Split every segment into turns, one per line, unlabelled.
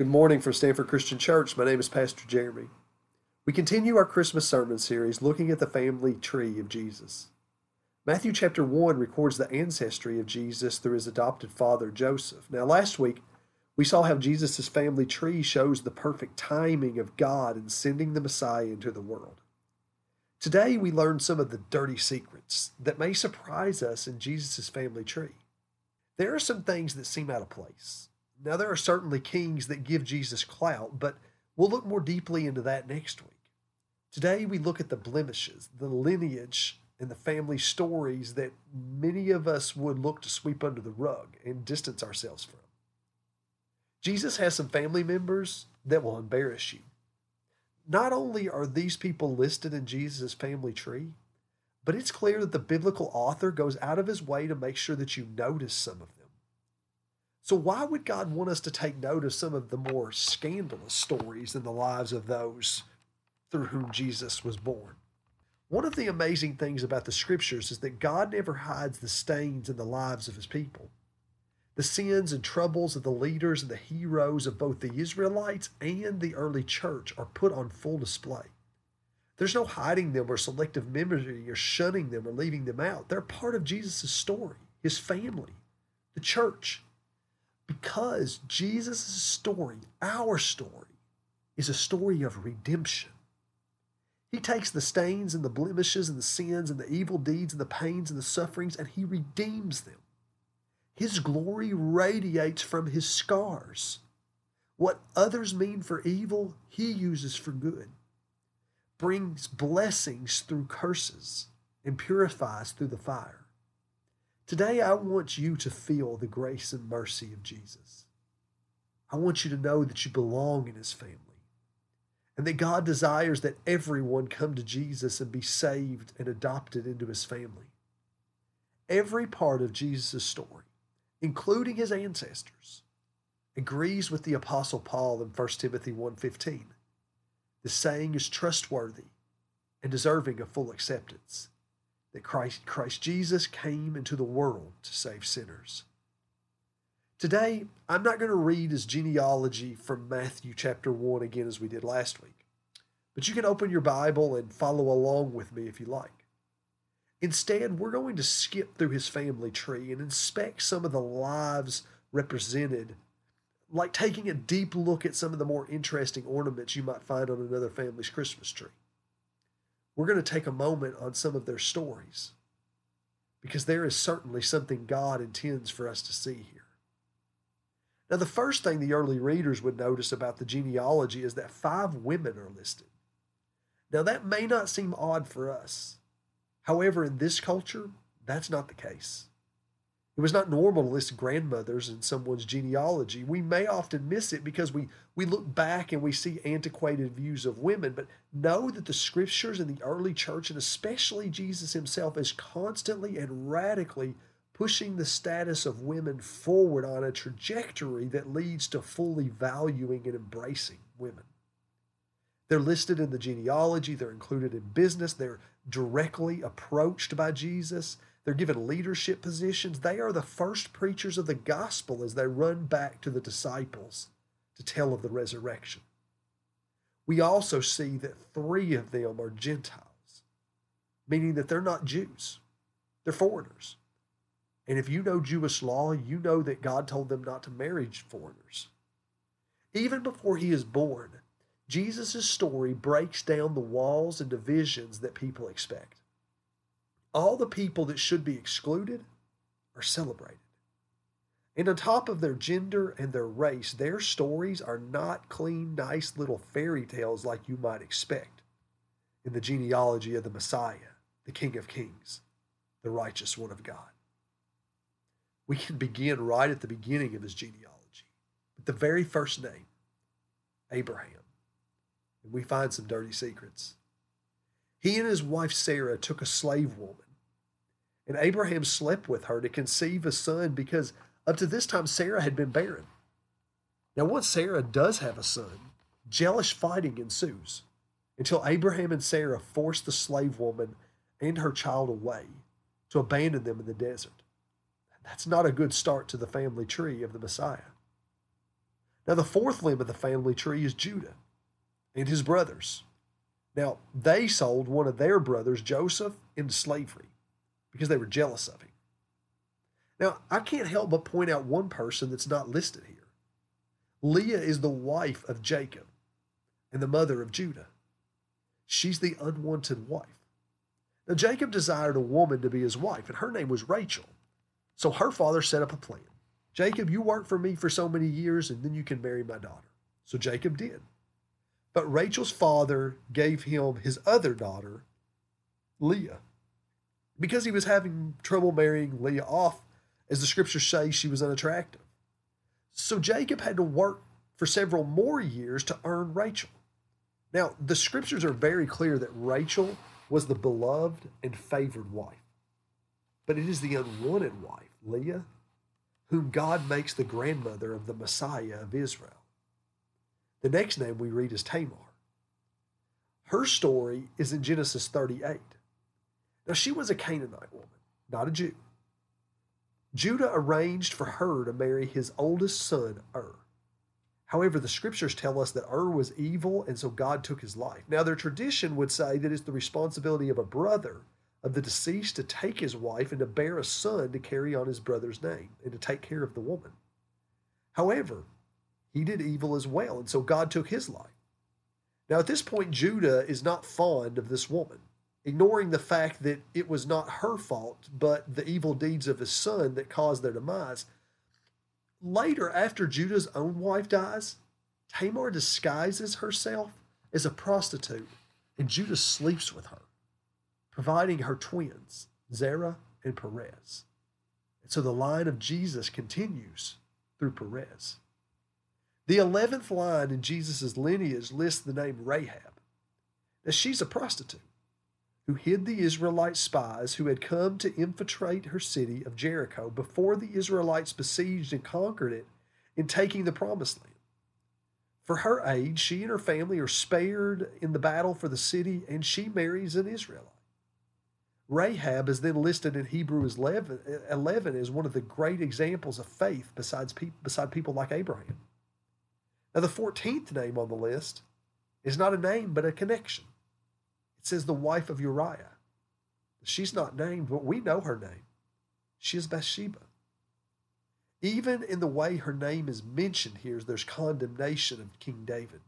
Good morning from Stanford Christian Church. My name is Pastor Jeremy. We continue our Christmas sermon series looking at the family tree of Jesus. Matthew chapter 1 records the ancestry of Jesus through his adopted father Joseph. Now, last week, we saw how Jesus' family tree shows the perfect timing of God in sending the Messiah into the world. Today, we learn some of the dirty secrets that may surprise us in Jesus' family tree. There are some things that seem out of place now, there are certainly kings that give Jesus clout, but we'll look more deeply into that next week. Today, we look at the blemishes, the lineage, and the family stories that many of us would look to sweep under the rug and distance ourselves from. Jesus has some family members that will embarrass you. Not only are these people listed in Jesus' family tree, but it's clear that the biblical author goes out of his way to make sure that you notice some of them. So, why would God want us to take note of some of the more scandalous stories in the lives of those through whom Jesus was born? One of the amazing things about the scriptures is that God never hides the stains in the lives of his people. The sins and troubles of the leaders and the heroes of both the Israelites and the early church are put on full display. There's no hiding them or selective memory or shunning them or leaving them out. They're part of Jesus' story, his family, the church, because Jesus' story, our story, is a story of redemption. He takes the stains and the blemishes and the sins and the evil deeds and the pains and the sufferings and he redeems them. His glory radiates from his scars. What others mean for evil, he uses for good, brings blessings through curses, and purifies through the fire. Today, I want you to feel the grace and mercy of Jesus. I want you to know that you belong in his family and that God desires that everyone come to Jesus and be saved and adopted into his family. Every part of Jesus' story, including his ancestors, agrees with the apostle Paul in 1 Timothy 1:15. The saying is trustworthy and deserving of full acceptance that Christ, Christ Jesus came into the world to save sinners. Today, I'm not going to read his genealogy from Matthew chapter 1 again as we did last week, but you can open your Bible and follow along with me if you like. Instead, we're going to skip through his family tree and inspect some of the lives represented, like taking a deep look at some of the more interesting ornaments you might find on another family's Christmas tree we're going to take a moment on some of their stories because there is certainly something God intends for us to see here. Now, the first thing the early readers would notice about the genealogy is that five women are listed. Now, that may not seem odd for us. However, in this culture, that's not the case. It was not normal to list grandmothers in someone's genealogy. We may often miss it because we, we look back and we see antiquated views of women, but know that the scriptures and the early church, and especially Jesus himself, is constantly and radically pushing the status of women forward on a trajectory that leads to fully valuing and embracing women. They're listed in the genealogy, they're included in business, they're directly approached by Jesus. They're given leadership positions. They are the first preachers of the gospel as they run back to the disciples to tell of the resurrection. We also see that three of them are Gentiles, meaning that they're not Jews, they're foreigners. And if you know Jewish law, you know that God told them not to marry foreigners. Even before he is born, Jesus' story breaks down the walls and divisions that people expect all the people that should be excluded are celebrated. And on top of their gender and their race, their stories are not clean, nice little fairy tales like you might expect in the genealogy of the Messiah, the King of Kings, the righteous one of God. We can begin right at the beginning of his genealogy, with the very first name, Abraham. And we find some dirty secrets. He and his wife Sarah took a slave woman, and Abraham slept with her to conceive a son because up to this time Sarah had been barren. Now, once Sarah does have a son, jealous fighting ensues until Abraham and Sarah force the slave woman and her child away to abandon them in the desert. That's not a good start to the family tree of the Messiah. Now, the fourth limb of the family tree is Judah and his brothers. Now, they sold one of their brothers, Joseph, into slavery because they were jealous of him. Now, I can't help but point out one person that's not listed here. Leah is the wife of Jacob and the mother of Judah. She's the unwanted wife. Now, Jacob desired a woman to be his wife, and her name was Rachel. So her father set up a plan. Jacob, you work for me for so many years, and then you can marry my daughter. So Jacob did. But Rachel's father gave him his other daughter, Leah. Because he was having trouble marrying Leah off, as the scriptures say, she was unattractive. So Jacob had to work for several more years to earn Rachel. Now, the scriptures are very clear that Rachel was the beloved and favored wife. But it is the unwanted wife, Leah, whom God makes the grandmother of the Messiah of Israel. The next name we read is Tamar. Her story is in Genesis 38. Now, she was a Canaanite woman, not a Jew. Judah arranged for her to marry his oldest son, Ur. However, the scriptures tell us that Ur was evil, and so God took his life. Now, their tradition would say that it's the responsibility of a brother of the deceased to take his wife and to bear a son to carry on his brother's name and to take care of the woman. However, he did evil as well, and so God took his life. Now, at this point, Judah is not fond of this woman, ignoring the fact that it was not her fault, but the evil deeds of his son that caused their demise later, after Judah's own wife dies, Tamar disguises herself as a prostitute, and Judah sleeps with her, providing her twins, Zerah and Perez. And so the line of Jesus continues through Perez. The 11th line in Jesus' lineage lists the name Rahab. Now, she's a prostitute who hid the Israelite spies who had come to infiltrate her city of Jericho before the Israelites besieged and conquered it in taking the promised land. For her age, she and her family are spared in the battle for the city, and she marries an Israelite. Rahab is then listed in Hebrews 11, 11 as one of the great examples of faith besides beside people like Abraham. Now, the 14th name on the list is not a name, but a connection. It says the wife of Uriah. She's not named, but we know her name. She is Bathsheba. Even in the way her name is mentioned here, there's condemnation of King David.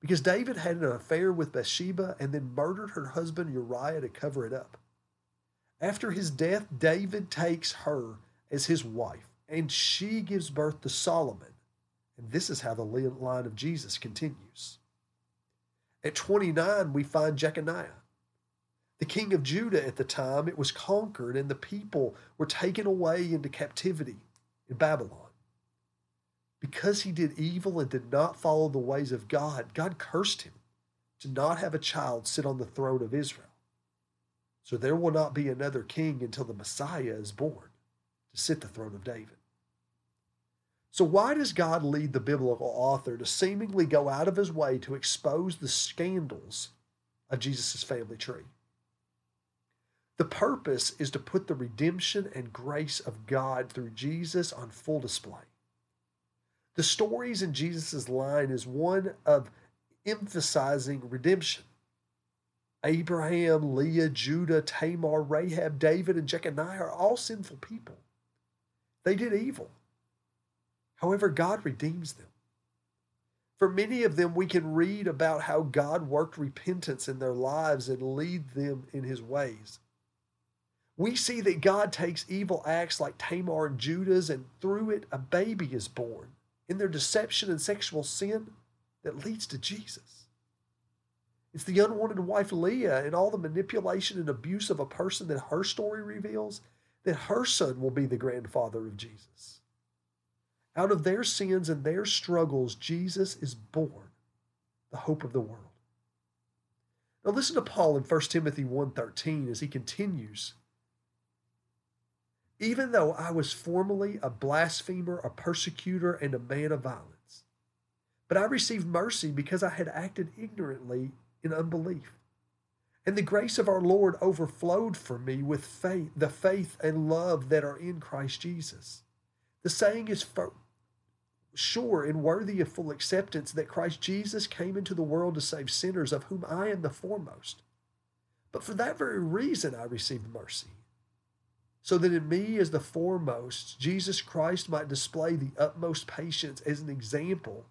Because David had an affair with Bathsheba and then murdered her husband Uriah to cover it up. After his death, David takes her as his wife, and she gives birth to Solomon. And this is how the line of Jesus continues. At 29, we find Jeconiah. The king of Judah at the time, it was conquered and the people were taken away into captivity in Babylon. Because he did evil and did not follow the ways of God, God cursed him to not have a child sit on the throne of Israel. So there will not be another king until the Messiah is born to sit the throne of David. So, why does God lead the biblical author to seemingly go out of his way to expose the scandals of Jesus' family tree? The purpose is to put the redemption and grace of God through Jesus on full display. The stories in Jesus' line is one of emphasizing redemption. Abraham, Leah, Judah, Tamar, Rahab, David, and Jeconiah are all sinful people. They did evil. However, God redeems them. For many of them, we can read about how God worked repentance in their lives and lead them in his ways. We see that God takes evil acts like Tamar and Judah's, and through it, a baby is born in their deception and sexual sin that leads to Jesus. It's the unwanted wife Leah and all the manipulation and abuse of a person that her story reveals that her son will be the grandfather of Jesus. Out of their sins and their struggles, Jesus is born, the hope of the world. Now listen to Paul in 1 Timothy 1:13 as he continues. Even though I was formerly a blasphemer, a persecutor, and a man of violence, but I received mercy because I had acted ignorantly in unbelief. And the grace of our Lord overflowed for me with faith, the faith and love that are in Christ Jesus. The saying is sure and worthy of full acceptance that Christ Jesus came into the world to save sinners, of whom I am the foremost. But for that very reason I received mercy, so that in me as the foremost, Jesus Christ might display the utmost patience as an example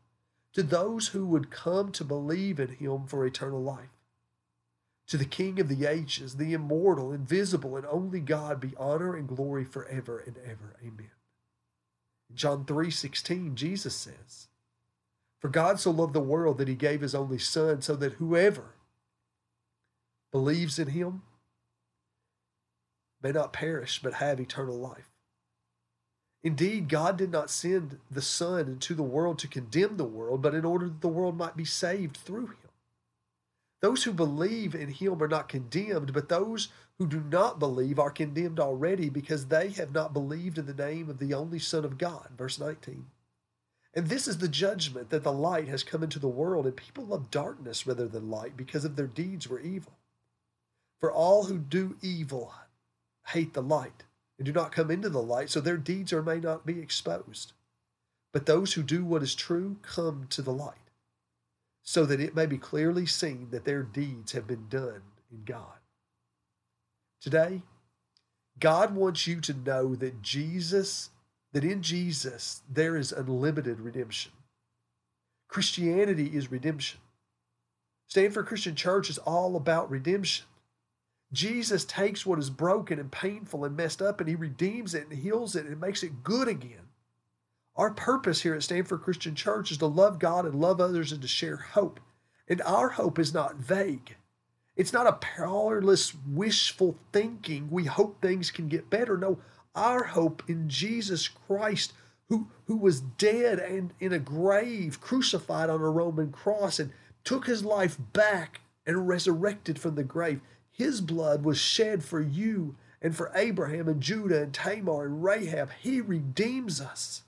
to those who would come to believe in him for eternal life. To the King of the ages, the immortal, invisible, and only God be honor and glory forever and ever. Amen. John 3:16, Jesus says, For God so loved the world that he gave his only Son, so that whoever believes in him may not perish but have eternal life. Indeed, God did not send the Son into the world to condemn the world, but in order that the world might be saved through him. Those who believe in him are not condemned, but those who do not believe are condemned already because they have not believed in the name of the only Son of God. Verse 19. And this is the judgment that the light has come into the world, and people love darkness rather than light because of their deeds were evil. For all who do evil hate the light and do not come into the light, so their deeds are may not be exposed. But those who do what is true come to the light, so that it may be clearly seen that their deeds have been done in God. Today, God wants you to know that Jesus, that in Jesus there is unlimited redemption. Christianity is redemption. Stanford Christian Church is all about redemption. Jesus takes what is broken and painful and messed up and he redeems it and heals it and makes it good again. Our purpose here at Stanford Christian Church is to love God and love others and to share hope. And our hope is not vague. It's not a powerless, wishful thinking. We hope things can get better. No, our hope in Jesus Christ, who, who was dead and in a grave, crucified on a Roman cross, and took his life back and resurrected from the grave. His blood was shed for you and for Abraham and Judah and Tamar and Rahab. He redeems us.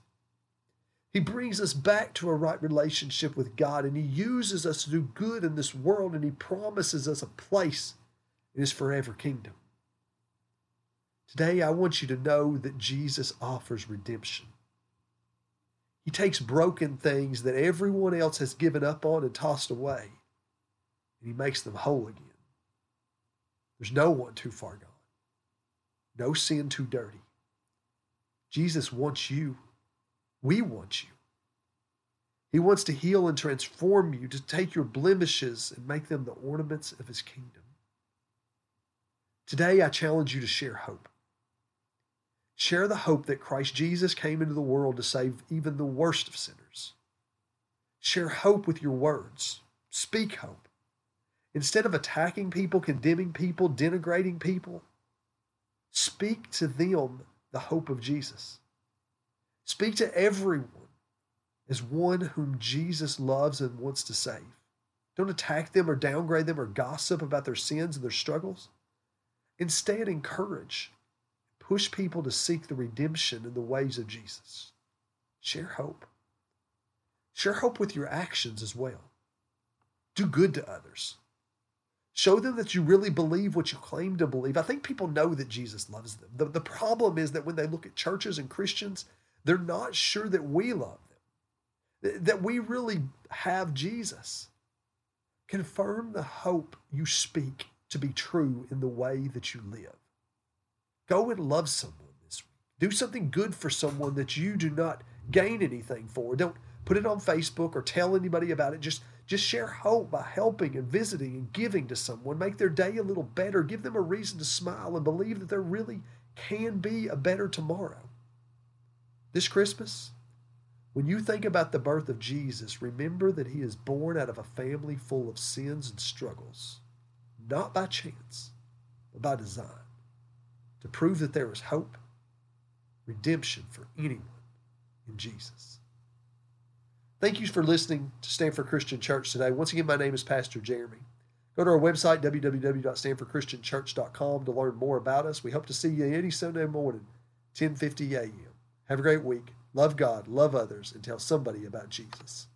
He brings us back to a right relationship with God and He uses us to do good in this world and He promises us a place in His forever kingdom. Today, I want you to know that Jesus offers redemption. He takes broken things that everyone else has given up on and tossed away, and He makes them whole again. There's no one too far gone, no sin too dirty. Jesus wants you. We want you. He wants to heal and transform you, to take your blemishes and make them the ornaments of his kingdom. Today, I challenge you to share hope. Share the hope that Christ Jesus came into the world to save even the worst of sinners. Share hope with your words. Speak hope. Instead of attacking people, condemning people, denigrating people, speak to them the hope of Jesus. Speak to everyone as one whom Jesus loves and wants to save. Don't attack them or downgrade them or gossip about their sins and their struggles. Instead, encourage, push people to seek the redemption in the ways of Jesus. Share hope. Share hope with your actions as well. Do good to others. Show them that you really believe what you claim to believe. I think people know that Jesus loves them. The, the problem is that when they look at churches and Christians, they're not sure that we love them, that we really have Jesus. Confirm the hope you speak to be true in the way that you live. Go and love someone this week. Do something good for someone that you do not gain anything for. Don't put it on Facebook or tell anybody about it. Just just share hope by helping and visiting and giving to someone. Make their day a little better. Give them a reason to smile and believe that there really can be a better tomorrow. This Christmas, when you think about the birth of Jesus, remember that he is born out of a family full of sins and struggles, not by chance, but by design, to prove that there is hope, redemption for anyone in Jesus. Thank you for listening to Stanford Christian Church today. Once again, my name is Pastor Jeremy. Go to our website, www.stanfordchristianchurch.com, to learn more about us. We hope to see you any Sunday morning, 10:50 a.m. Have a great week. Love God, love others, and tell somebody about Jesus.